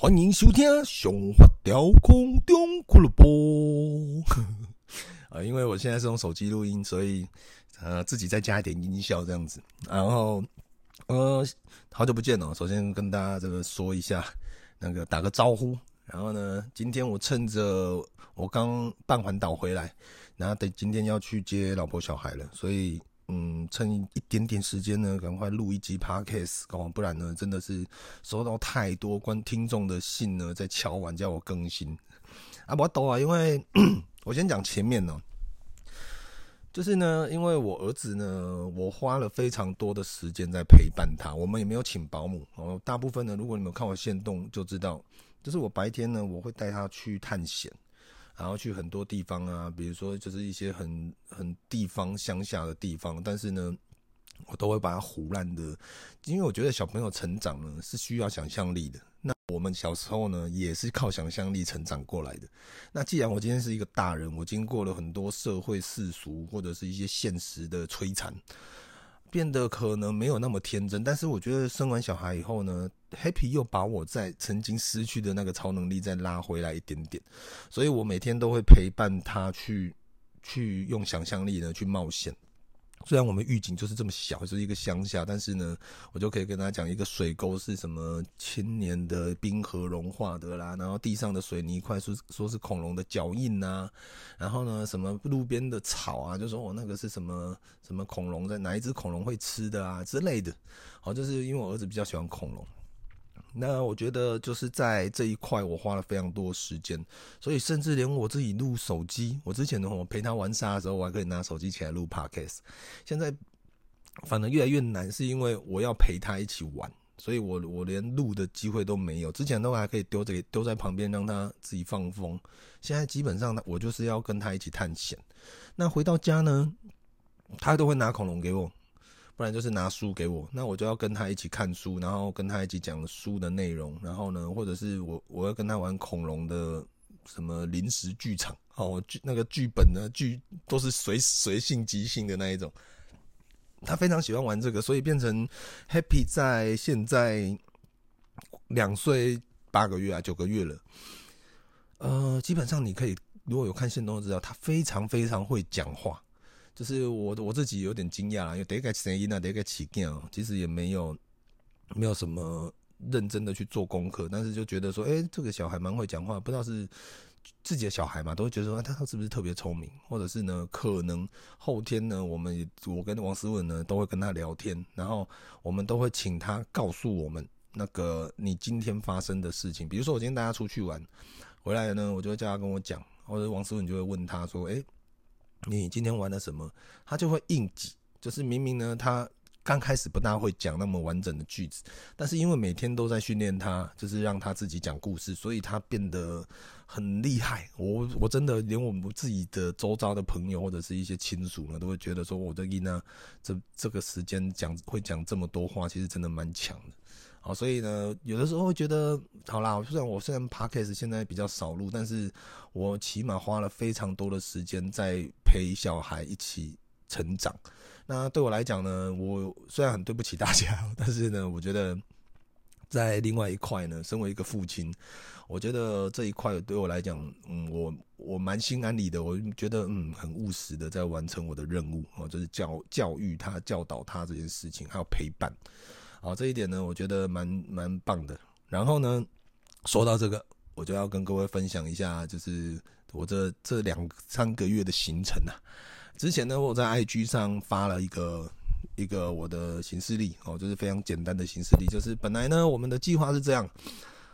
欢迎收听《熊发条空中俱乐部》啊，因为我现在是用手机录音，所以呃自己再加一点音效这样子。然后呃，好久不见了，首先跟大家这个说一下，那个打个招呼。然后呢，今天我趁着我刚办环岛回来，然后等今天要去接老婆小孩了，所以。嗯，趁一点点时间呢，赶快录一集 podcast，哦，不然呢，真的是收到太多观听众的信呢，在敲碗叫我更新啊，不懂啊，因为 我先讲前面呢，就是呢，因为我儿子呢，我花了非常多的时间在陪伴他，我们也没有请保姆哦，大部分呢，如果你们看我限动就知道，就是我白天呢，我会带他去探险。然后去很多地方啊，比如说就是一些很很地方乡下的地方，但是呢，我都会把它唬烂的，因为我觉得小朋友成长呢是需要想象力的。那我们小时候呢也是靠想象力成长过来的。那既然我今天是一个大人，我经过了很多社会世俗或者是一些现实的摧残。变得可能没有那么天真，但是我觉得生完小孩以后呢，Happy 又把我在曾经失去的那个超能力再拉回来一点点，所以我每天都会陪伴他去，去用想象力呢去冒险。虽然我们预警就是这么小，就是一个乡下，但是呢，我就可以跟他讲一个水沟是什么千年的冰河融化的啦，然后地上的水泥块说说是恐龙的脚印呐，然后呢，什么路边的草啊，就说我那个是什么什么恐龙在哪一只恐龙会吃的啊之类的，好，就是因为我儿子比较喜欢恐龙。那我觉得就是在这一块，我花了非常多时间，所以甚至连我自己录手机，我之前的话，我陪他玩沙的时候，我还可以拿手机起来录 podcast。现在反而越来越难，是因为我要陪他一起玩，所以我我连录的机会都没有。之前都还可以丢这个丢在旁边让他自己放风，现在基本上呢我就是要跟他一起探险。那回到家呢，他都会拿恐龙给我。不然就是拿书给我，那我就要跟他一起看书，然后跟他一起讲书的内容，然后呢，或者是我我要跟他玩恐龙的什么临时剧场哦，剧那个剧本呢，剧都是随随性即兴的那一种，他非常喜欢玩这个，所以变成 Happy 在现在两岁八个月啊九个月了，呃，基本上你可以如果有看线动的知道，他非常非常会讲话。就是我我自己有点惊讶，因为第一个声音啊，第一个起镜哦，其实也没有没有什么认真的去做功课，但是就觉得说，哎、这个小孩蛮会讲话，不知道是自己的小孩嘛，都会觉得说他是不是特别聪明，或者是呢，可能后天呢，我们也我跟王思文呢都会跟他聊天，然后我们都会请他告诉我们那个你今天发生的事情，比如说我今天带他出去玩回来呢，我就会叫他跟我讲，或者王思文就会问他说，哎、你今天玩了什么？他就会应急，就是明明呢，他刚开始不大会讲那么完整的句子，但是因为每天都在训练他，就是让他自己讲故事，所以他变得很厉害。我我真的连我们自己的周遭的朋友或者是一些亲属呢，都会觉得说，我的伊娜这这个时间讲会讲这么多话，其实真的蛮强的。好，所以呢，有的时候会觉得，好啦，虽然我虽然 Podcast 现在比较少录，但是我起码花了非常多的时间在陪小孩一起成长。那对我来讲呢，我虽然很对不起大家，但是呢，我觉得在另外一块呢，身为一个父亲，我觉得这一块对我来讲，嗯，我我蛮心安理得，我觉得嗯，很务实的在完成我的任务哦，就是教教育他、教导他这件事情，还有陪伴。好，这一点呢，我觉得蛮蛮棒的。然后呢，说到这个，我就要跟各位分享一下，就是我这这两三个月的行程啊。之前呢，我在 IG 上发了一个一个我的行事历哦，就是非常简单的行事历，就是本来呢，我们的计划是这样，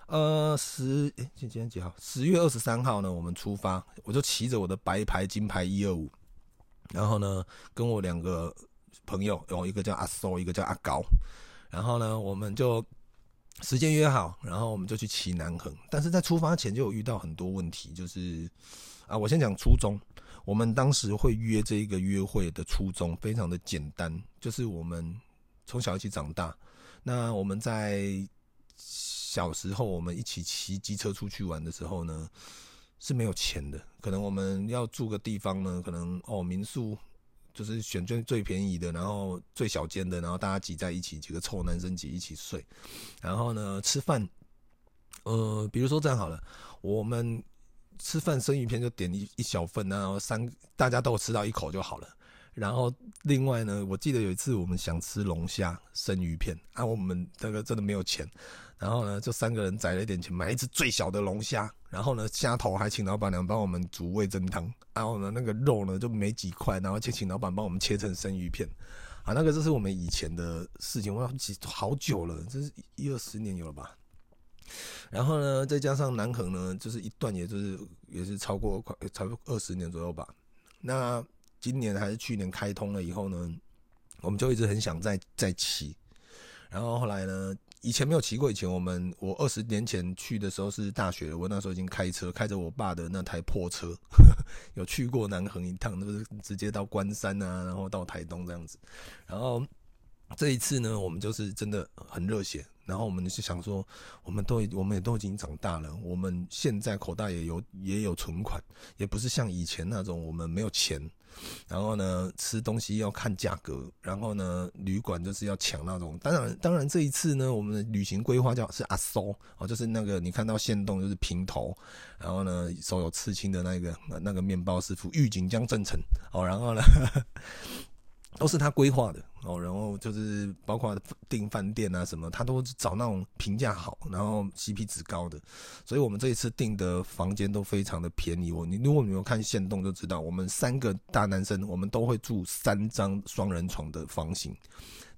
呃，十诶，今天几号？十月二十三号呢，我们出发，我就骑着我的白牌金牌一二五，然后呢，跟我两个朋友，有一个叫阿苏，一个叫阿高。然后呢，我们就时间约好，然后我们就去骑南横。但是在出发前就有遇到很多问题，就是啊，我先讲初衷。我们当时会约这一个约会的初衷非常的简单，就是我们从小一起长大。那我们在小时候我们一起骑机车出去玩的时候呢，是没有钱的。可能我们要住个地方呢，可能哦民宿。就是选最最便宜的，然后最小间的，然后大家挤在一起，几个臭男生挤一起睡。然后呢，吃饭，呃，比如说这样好了，我们吃饭生鱼片就点一一小份，然后三大家都有吃到一口就好了。然后另外呢，我记得有一次我们想吃龙虾生鱼片啊，我们这个真的没有钱，然后呢就三个人攒了一点钱买一只最小的龙虾，然后呢虾头还请老板娘帮我们煮味增汤，然后呢那个肉呢就没几块，然后就请老板帮我们切成生鱼片，啊那个这是我们以前的事情，我要记好久了，这是一二十年有了吧。然后呢再加上南横呢，就是一段也就是也是超过快差不多二十年左右吧，那。今年还是去年开通了以后呢，我们就一直很想再再骑。然后后来呢，以前没有骑过。以前我们我二十年前去的时候是大学，我那时候已经开车，开着我爸的那台破车，有去过南横一趟，那是直接到关山啊，然后到台东这样子。然后这一次呢，我们就是真的很热血。然后我们是想说，我们都我们也都已经长大了，我们现在口袋也有也有存款，也不是像以前那种我们没有钱。然后呢，吃东西要看价格，然后呢，旅馆就是要抢那种。当然，当然这一次呢，我们的旅行规划叫是阿苏哦，就是那个你看到线动就是平头，然后呢手有刺青的那个那个面包师傅玉井江正成哦，然后呢。都是他规划的哦，然后就是包括订饭店啊什么，他都找那种评价好，然后 CP 值高的，所以我们这一次订的房间都非常的便宜哦。你如果你有看线动就知道，我们三个大男生，我们都会住三张双人床的房型。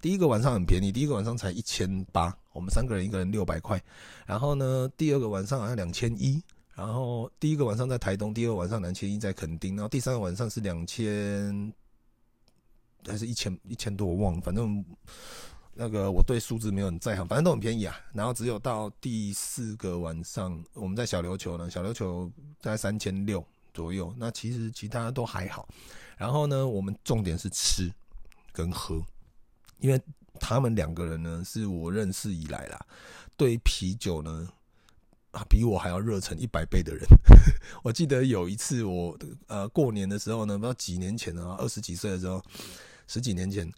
第一个晚上很便宜，第一个晚上才一千八，我们三个人一个人六百块。然后呢，第二个晚上好像两千一，然后第一个晚上在台东，第二个晚上两千一在垦丁，然后第三个晚上是两千。还是一千一千多，我忘了，反正那个我对数字没有很在行，反正都很便宜啊。然后只有到第四个晚上，我们在小琉球呢，小琉球在三千六左右。那其实其他都还好。然后呢，我们重点是吃跟喝，因为他们两个人呢是我认识以来啦，对啤酒呢啊比我还要热忱一百倍的人。我记得有一次我呃过年的时候呢，不知道几年前啊，二十几岁的时候。十几年前，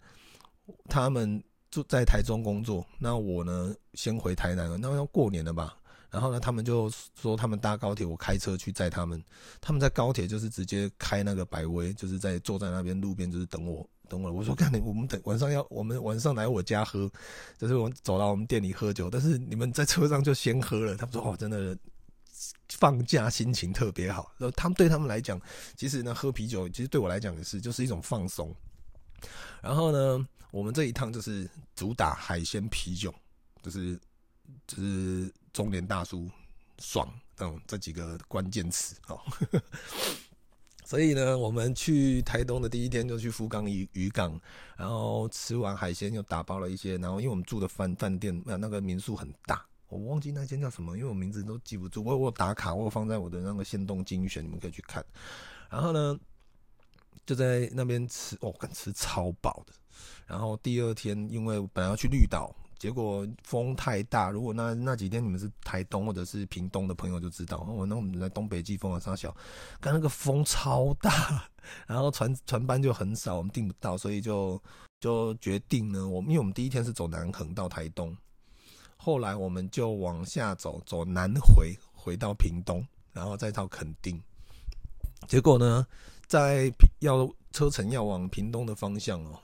他们住在台中工作，那我呢先回台南了，那要过年了吧？然后呢，他们就说他们搭高铁，我开车去载他们。他们在高铁就是直接开那个百威，就是在坐在那边路边就是等我，等我。我说干你，我们等晚上要我们晚上来我家喝，就是我走到我们店里喝酒，但是你们在车上就先喝了。他们说哦，真的放假心情特别好。然后他们对他们来讲，其实呢喝啤酒，其实对我来讲也是就是一种放松。然后呢，我们这一趟就是主打海鲜啤酒，就是就是中年大叔爽这种这几个关键词哦。所以呢，我们去台东的第一天就去福冈渔渔港，然后吃完海鲜又打包了一些，然后因为我们住的饭饭店那那个民宿很大，我忘记那间叫什么，因为我名字都记不住。我我打卡，我放在我的那个限动精选，你们可以去看。然后呢，就在那边吃，哦，敢吃超饱的。然后第二天，因为本来要去绿岛，结果风太大。如果那那几天你们是台东或者是屏东的朋友就知道，我那我们在东北季风啊，三小，刚那个风超大，然后船船班就很少，我们订不到，所以就就决定呢，我因为我们第一天是走南横到台东，后来我们就往下走，走南回回到屏东，然后再到垦丁，结果呢？在要车程要往屏东的方向哦，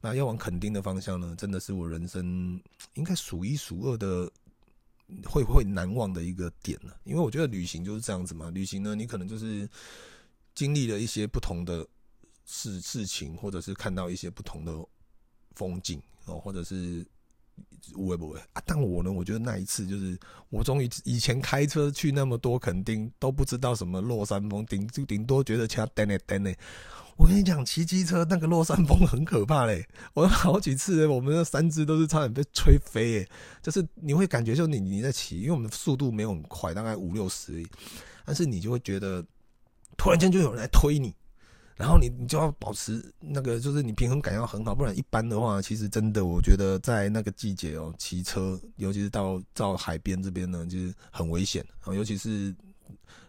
那要往垦丁的方向呢，真的是我人生应该数一数二的会不会难忘的一个点了。因为我觉得旅行就是这样子嘛，旅行呢，你可能就是经历了一些不同的事事情，或者是看到一些不同的风景哦，或者是。会不会啊？但我呢，我觉得那一次就是我终于以前开车去那么多，肯定都不知道什么落山风，顶就顶多觉得其他颠嘞颠嘞。我跟你讲，骑机车那个落山风很可怕嘞！我好几次，我们那三只都是差点被吹飞诶。就是你会感觉，就你你在骑，因为我们速度没有很快，大概五六十，但是你就会觉得突然间就有人来推你。然后你你就要保持那个，就是你平衡感要很好，不然一般的话，其实真的我觉得在那个季节哦，骑车，尤其是到到海边这边呢，就是很危险啊，尤其是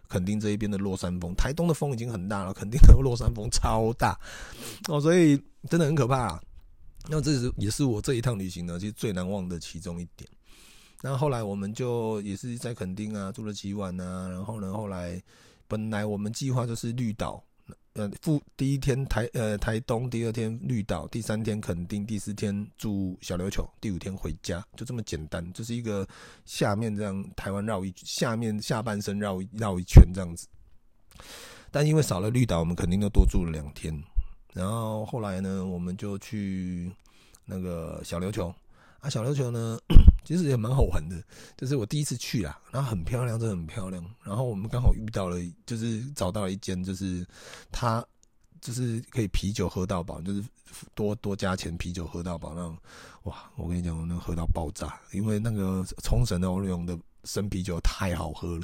垦丁这一边的落山风，台东的风已经很大了，垦丁的落山风超大哦，所以真的很可怕。那这是也是我这一趟旅行呢，其实最难忘的其中一点。那后来我们就也是在垦丁啊住了几晚啊，然后呢，后来本来我们计划就是绿岛。呃，复第一天台呃台东，第二天绿岛，第三天垦丁，第四天住小琉球，第五天回家，就这么简单，就是一个下面这样台湾绕一下面下半身绕绕一圈这样子。但因为少了绿岛，我们肯定就多住了两天。然后后来呢，我们就去那个小琉球啊，小琉球呢。其实也蛮好玩的，就是我第一次去啦，然后很漂亮，真的很漂亮。然后我们刚好遇到了，就是找到了一间，就是它就是可以啤酒喝到饱，就是多多加钱啤酒喝到饱那种。哇，我跟你讲，我能喝到爆炸，因为那个冲绳的欧龙的生啤酒太好喝了。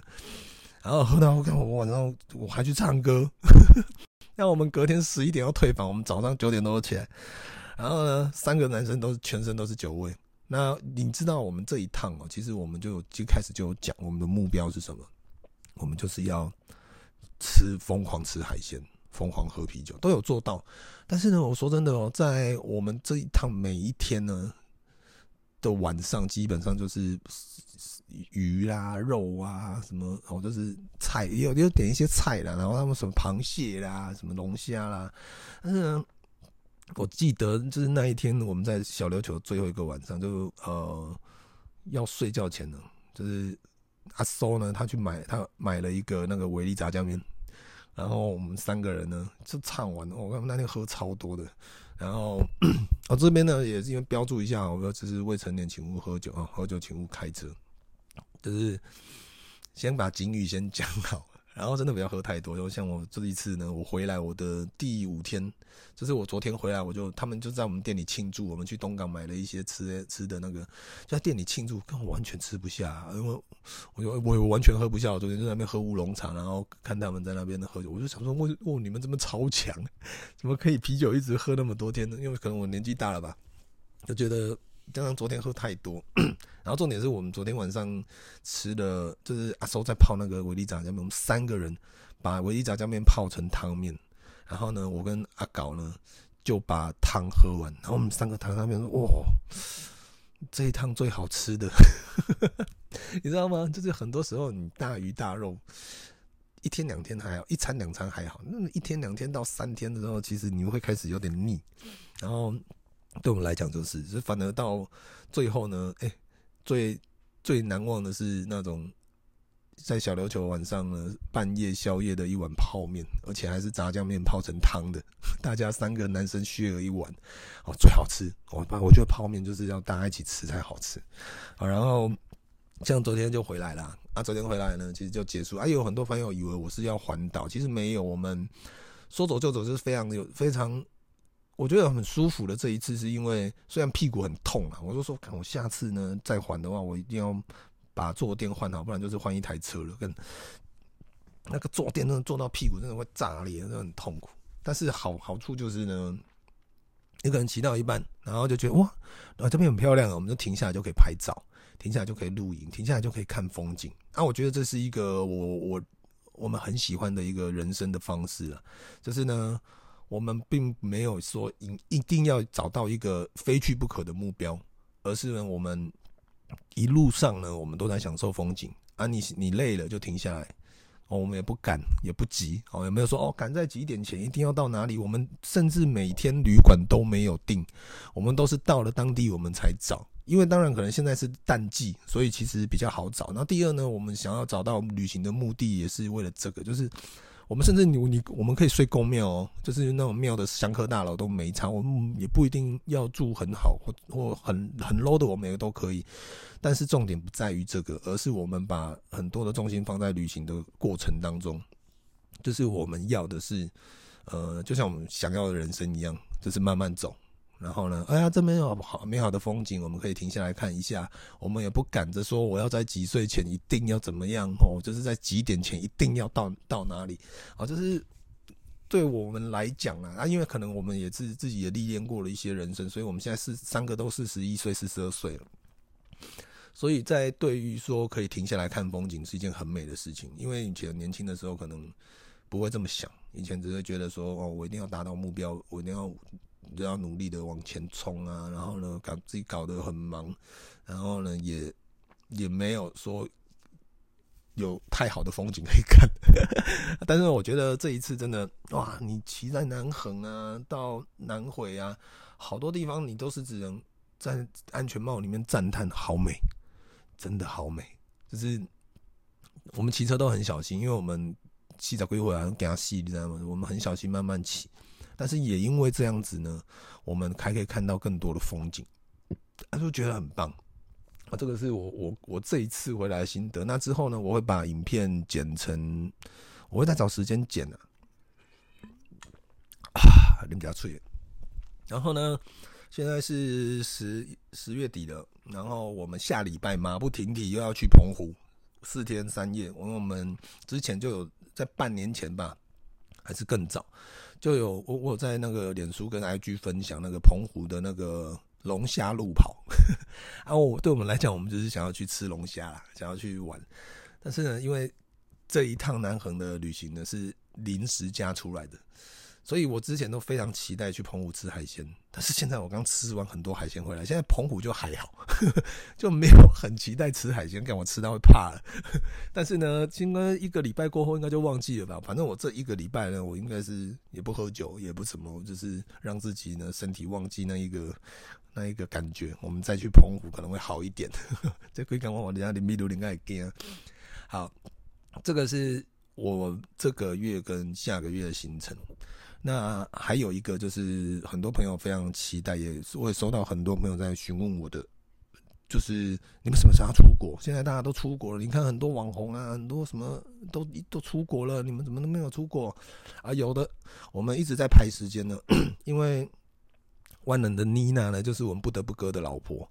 然后喝到我看我晚上我还去唱歌，那我们隔天十一点要退房，我们早上九点多起来，然后呢，三个男生都是全身都是酒味。那你知道我们这一趟哦，其实我们就就开始就有讲我们的目标是什么？我们就是要吃疯狂吃海鲜，疯狂喝啤酒，都有做到。但是呢，我说真的哦，在我们这一趟每一天呢的晚上，基本上就是鱼啦、肉啊什么，哦，就是菜，也有就点一些菜啦，然后他们什么螃蟹啦、什么龙虾啦，但是呢。我记得就是那一天，我们在小琉球最后一个晚上，就呃要睡觉前呢，就是阿苏呢，他去买他买了一个那个维力炸酱面，然后我们三个人呢就唱完，我看那天喝超多的，然后我这边呢也是因为标注一下，我说这是未成年请勿喝酒啊，喝酒请勿开车，就是先把警语先讲好。然后真的不要喝太多，就像我这一次呢，我回来我的第五天，就是我昨天回来，我就他们就在我们店里庆祝，我们去东港买了一些吃吃的那个，就在店里庆祝，根本完全吃不下，因为我我我完全喝不下，我昨天就在那边喝乌龙茶，然后看他们在那边喝酒，我就想说，哇哇，你们这么超强，怎么可以啤酒一直喝那么多天呢？因为可能我年纪大了吧，就觉得。加上昨天喝太多，然后重点是我们昨天晚上吃的，就是阿叔在泡那个维力炸酱面，我们三个人把维力炸酱面泡成汤面，然后呢，我跟阿搞呢就把汤喝完，然后我们三个躺上面说：“哇，这一趟最好吃的，你知道吗？就是很多时候你大鱼大肉，一天两天还好，一餐两餐还好，那一天两天到三天的时候，其实你会开始有点腻，然后。”对我们来讲，就是，是反而到最后呢，哎、最最难忘的是那种在小琉球晚上呢，半夜宵夜的一碗泡面，而且还是炸酱面泡成汤的，大家三个男生续了一碗，哦，最好吃。我我觉得泡面就是要大家一起吃才好吃。好，然后像昨天就回来了，啊，昨天回来呢，其实就结束。啊，有很多朋友以为我是要环岛，其实没有，我们说走就走，就是非常有非常。我觉得很舒服的这一次，是因为虽然屁股很痛啊，我就说，看我下次呢再还的话，我一定要把坐垫换好，不然就是换一台车了。跟那个坐垫真的坐到屁股真的会炸裂，真的很痛苦。但是好好处就是呢，一个人骑到一半，然后就觉得哇，啊这边很漂亮啊，我们就停下来就可以拍照，停下来就可以录影，停下来就可以看风景。啊，我觉得这是一个我我我们很喜欢的一个人生的方式啊，就是呢。我们并没有说一一定要找到一个非去不可的目标，而是呢，我们一路上呢，我们都在享受风景啊。你你累了就停下来，哦，我们也不赶也不急，哦，也没有说哦赶在几点前一定要到哪里。我们甚至每天旅馆都没有订，我们都是到了当地我们才找。因为当然可能现在是淡季，所以其实比较好找。那第二呢，我们想要找到旅行的目的也是为了这个，就是。我们甚至你你我们可以睡公庙哦，就是那种庙的香客大佬都没差，我们也不一定要住很好或或很很 low 的，我们也都可以。但是重点不在于这个，而是我们把很多的重心放在旅行的过程当中，就是我们要的是，呃，就像我们想要的人生一样，就是慢慢走。然后呢，哎呀，这边有好美好的风景，我们可以停下来看一下。我们也不赶着说我要在几岁前一定要怎么样哦，就是在几点前一定要到到哪里啊？就是对我们来讲啊，啊，因为可能我们也是自己也历练过了一些人生，所以我们现在是三个都四十一岁、四十二岁了。所以在对于说可以停下来看风景是一件很美的事情，因为以前年轻的时候可能不会这么想，以前只会觉得说哦，我一定要达到目标，我一定要。就要努力的往前冲啊，然后呢，搞自己搞得很忙，然后呢，也也没有说有太好的风景可以看。但是我觉得这一次真的哇，你骑在南横啊，到南回啊，好多地方你都是只能在安全帽里面赞叹，好美，真的好美。就是我们骑车都很小心，因为我们骑在归回来给他细，你知道吗？我们很小心慢慢骑。但是也因为这样子呢，我们还可以看到更多的风景，他就觉得很棒啊！这个是我我我这一次回来的心得。那之后呢，我会把影片剪成，我会再找时间剪啊。啊，人家吹。然后呢，现在是十十月底了，然后我们下礼拜马不停蹄又要去澎湖四天三夜。我们之前就有在半年前吧，还是更早。就有我我在那个脸书跟 IG 分享那个澎湖的那个龙虾路跑，啊，我对我们来讲，我们就是想要去吃龙虾啦，想要去玩。但是呢，因为这一趟南横的旅行呢是临时加出来的。所以我之前都非常期待去澎湖吃海鲜，但是现在我刚吃完很多海鲜回来，现在澎湖就还好，就没有很期待吃海鲜，看我吃到会怕了。但是呢，应该一个礼拜过后应该就忘记了吧？反正我这一个礼拜呢，我应该是也不喝酒，也不什么，就是让自己呢身体忘记那一个那一个感觉。我们再去澎湖可能会好一点。这可以讲我等下林密度应该也惊。好，这个是我这个月跟下个月的行程。那还有一个就是，很多朋友非常期待，也我也收到很多朋友在询问我的，就是你们什么时候要出国？现在大家都出国了，你看很多网红啊，很多什么都都出国了，你们怎么都没有出国啊？有的，我们一直在排时间呢，因为万能的妮娜呢，就是我们不得不割的老婆。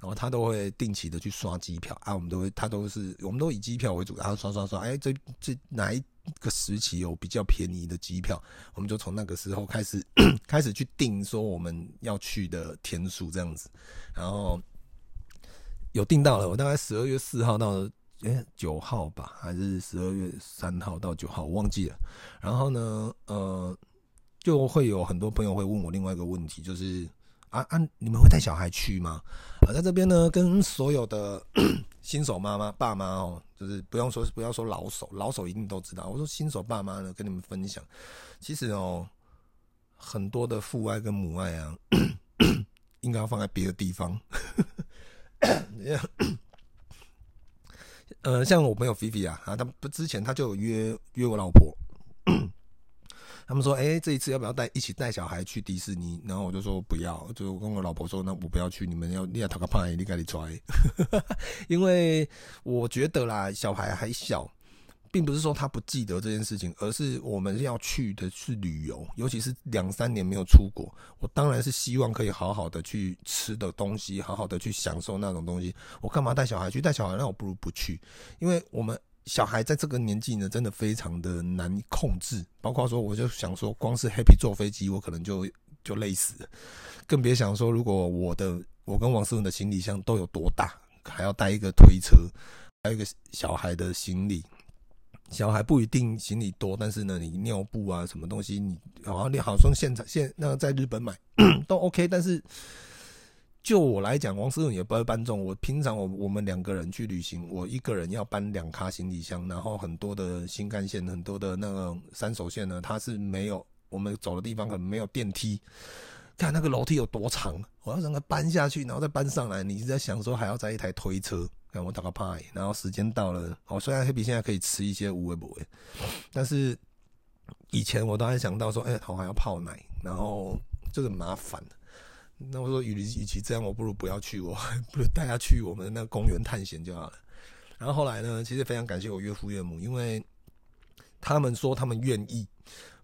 然后他都会定期的去刷机票啊，我们都会，他都是，我们都以机票为主，然后刷刷刷，哎，这这哪一个时期有比较便宜的机票，我们就从那个时候开始 开始去定说我们要去的天数这样子，然后有定到了，我大概十二月四号到哎九号吧，还是十二月三号到九号，我忘记了。然后呢，呃，就会有很多朋友会问我另外一个问题，就是。啊啊！你们会带小孩去吗？啊，在这边呢，跟所有的 新手妈妈、爸妈哦，就是不用说，不要说老手，老手一定都知道。我说新手爸妈呢，跟你们分享，其实哦，很多的父爱跟母爱啊，应该要放在别的地方。呃，像我朋友菲菲啊，啊，他不之前他就约约我老婆。他们说：“哎、这一次要不要带一起带小孩去迪士尼？”然后我就说：“不要。”就跟我老婆说：“那我不要去，你们要你要讨个派，你赶紧拽。”因为我觉得啦，小孩还小，并不是说他不记得这件事情，而是我们要去的是旅游，尤其是两三年没有出国，我当然是希望可以好好的去吃的东西，好好的去享受那种东西。我干嘛带小孩去？带小孩那我不如不去，因为我们。小孩在这个年纪呢，真的非常的难控制。包括说，我就想说，光是 Happy 坐飞机，我可能就就累死了。更别想说，如果我的我跟王思文的行李箱都有多大，还要带一个推车，还有一个小孩的行李。小孩不一定行李多，但是呢，你尿布啊，什么东西，你好像你好像现在现那个在日本买 都 OK，但是。就我来讲，王思远也不会搬重。我平常我我们两个人去旅行，我一个人要搬两卡行李箱，然后很多的新干线，很多的那个山手线呢，它是没有我们走的地方可能没有电梯。看那个楼梯有多长，我要让它搬下去，然后再搬上来。你是在想说还要在一台推车？看我打个牌，然后时间到了。哦，虽然黑皮现在可以吃一些无为不为，但是以前我都还想到说，哎、我还要泡奶，然后这个麻烦。那我说，与与其这样，我不如不要去，我不如带他去我们的那公园探险就好了。然后后来呢，其实非常感谢我岳父岳母，因为他们说他们愿意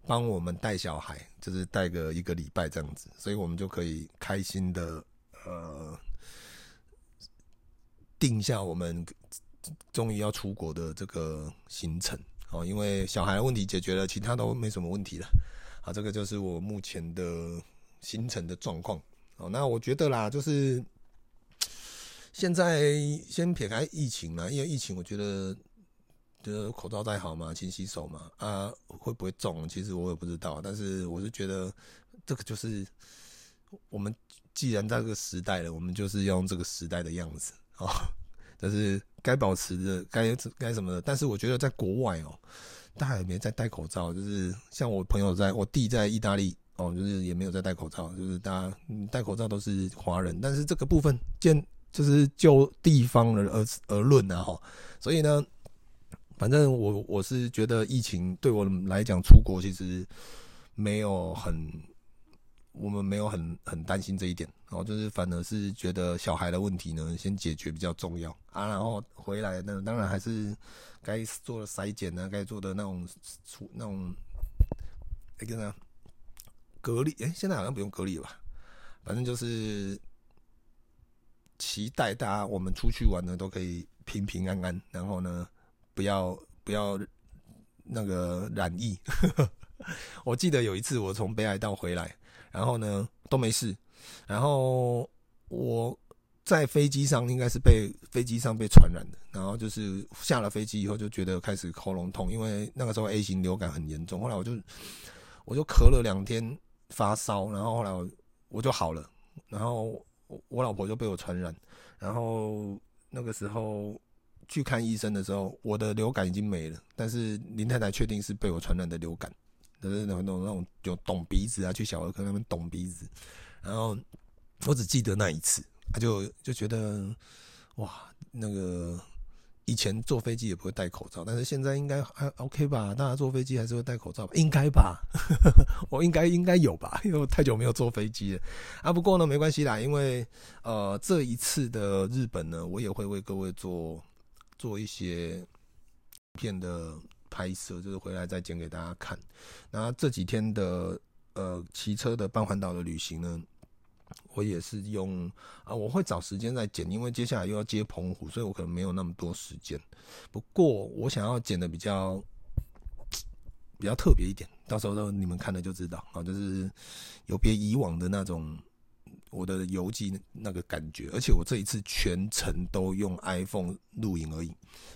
帮我们带小孩，就是带个一个礼拜这样子，所以我们就可以开心的呃定下我们终于要出国的这个行程哦。因为小孩问题解决了，其他都没什么问题了。好，这个就是我目前的行程的状况。哦，那我觉得啦，就是 现在先撇开疫情嘛，因为疫情，我觉得就是口罩戴好嘛，勤洗手嘛，啊，会不会中？其实我也不知道，但是我是觉得这个就是我们既然在这个时代了，我们就是要用这个时代的样子哦，但是该保持的，该该什么的。但是我觉得在国外哦，大家也没在戴口罩，就是像我朋友在，我弟在意大利哦，就是也没有在戴口罩，就是大家戴口罩都是华人。但是这个部分，见就是就地方而而而论啊哈。所以呢，反正我我是觉得疫情对我来讲，出国其实没有很。我们没有很很担心这一点，然后就是反而是觉得小孩的问题呢，先解决比较重要啊。然后回来呢，当然还是该做的筛检呢，该做的那种出那种那个呢隔离。哎，现在好像不用隔离吧？反正就是期待大家我们出去玩呢，都可以平平安安，然后呢，不要不要那个染疫。我记得有一次我从北海道回来。然后呢，都没事。然后我在飞机上应该是被飞机上被传染的。然后就是下了飞机以后就觉得开始喉咙痛，因为那个时候 A 型流感很严重。后来我就我就咳了两天发烧，然后后来我我就好了。然后我老婆就被我传染。然后那个时候去看医生的时候，我的流感已经没了，但是林太太确定是被我传染的流感。就是那种那种那种有懂鼻子啊，去小儿科那边懂鼻子，然后我只记得那一次，他就就觉得哇，那个以前坐飞机也不会戴口罩，但是现在应该还 OK 吧？大家坐飞机还是会戴口罩吧，应该吧？我应该应该有吧？因为我太久没有坐飞机了啊。不过呢，没关系啦，因为呃这一次的日本呢，我也会为各位做做一些片的。拍摄就是回来再剪给大家看。那这几天的呃骑车的半环岛的旅行呢，我也是用啊，我会找时间再剪，因为接下来又要接澎湖，所以我可能没有那么多时间。不过我想要剪的比较比较特别一点，到时候都你们看了就知道啊，就是有别以往的那种我的游记那个感觉。而且我这一次全程都用 iPhone 录影而已，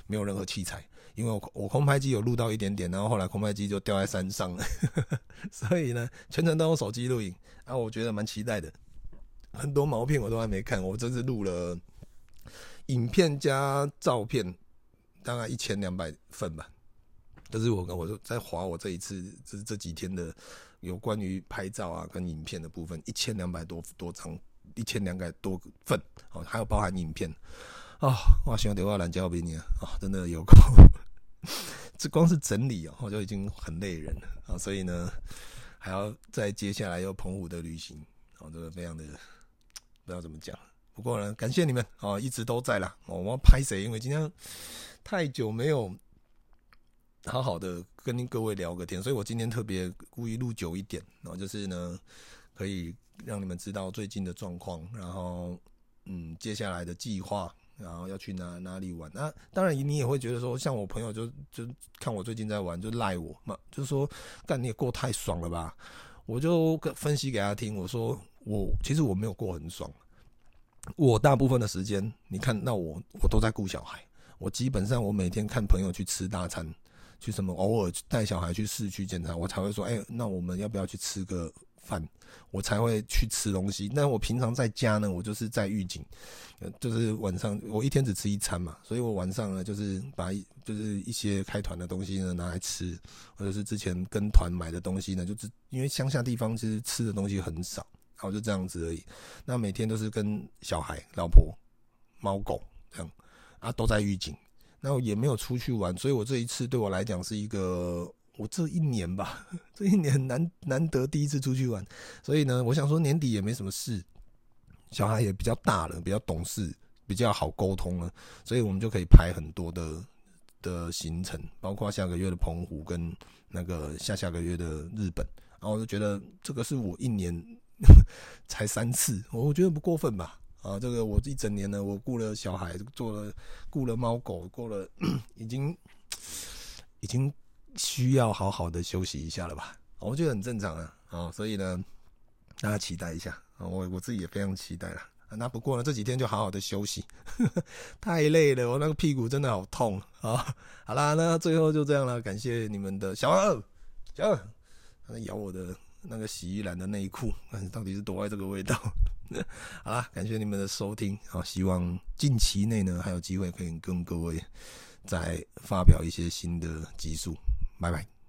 没有任何器材。因为我我空拍机有录到一点点，然后后来空拍机就掉在山上了，所以呢，全程都用手机录影啊，我觉得蛮期待的。很多毛片我都还没看，我这次录了影片加照片，大概一千两百份吧。这是我跟我就在划我这一次这这几天的有关于拍照啊跟影片的部分，一千两百多多张，一千两百多份哦，还有包含影片。啊、哦，哇！希望电话拦交给你啊！真的有空，这光是整理哦，就已经很累人了啊。所以呢，还要再接下来又澎湖的旅行，啊，这个非常的不知道怎么讲。不过呢，感谢你们啊，一直都在啦。我要拍谁？因为今天太久没有好好的跟各位聊个天，所以我今天特别故意录久一点，然后就是呢，可以让你们知道最近的状况，然后嗯，接下来的计划。然后要去哪哪里玩？那当然，你也会觉得说，像我朋友就就看我最近在玩，就赖我嘛，就说，干你也过太爽了吧？我就分析给他听，我说我其实我没有过很爽，我大部分的时间，你看，那我我都在顾小孩，我基本上我每天看朋友去吃大餐，去什么偶尔带小孩去市区检查，我才会说，哎，那我们要不要去吃个？饭我才会去吃东西，那我平常在家呢，我就是在预警，就是晚上我一天只吃一餐嘛，所以我晚上呢就是把就是一些开团的东西呢拿来吃，或者是之前跟团买的东西呢，就是因为乡下地方其实吃的东西很少，然后就这样子而已。那每天都是跟小孩、老婆、猫狗这样啊，都在预警，那我也没有出去玩，所以我这一次对我来讲是一个。我这一年吧，这一年难难得第一次出去玩，所以呢，我想说年底也没什么事，小孩也比较大了，比较懂事，比较好沟通了，所以我们就可以排很多的的行程，包括下个月的澎湖跟那个下下个月的日本，然后我就觉得这个是我一年 才三次，我觉得不过分吧？啊，这个我一整年呢，我雇了小孩，做了雇了猫狗，过了已经已经。需要好好的休息一下了吧？我觉得很正常啊，啊，所以呢，大家期待一下啊，我我自己也非常期待了。那不过呢，这几天就好好的休息，呵呵，太累了，我那个屁股真的好痛啊。好啦，那最后就这样了，感谢你们的小二，小二，他在咬我的那个洗衣篮的内裤，到底是多爱这个味道？好啦，感谢你们的收听，好，希望近期内呢还有机会可以跟各位再发表一些新的集数，拜拜。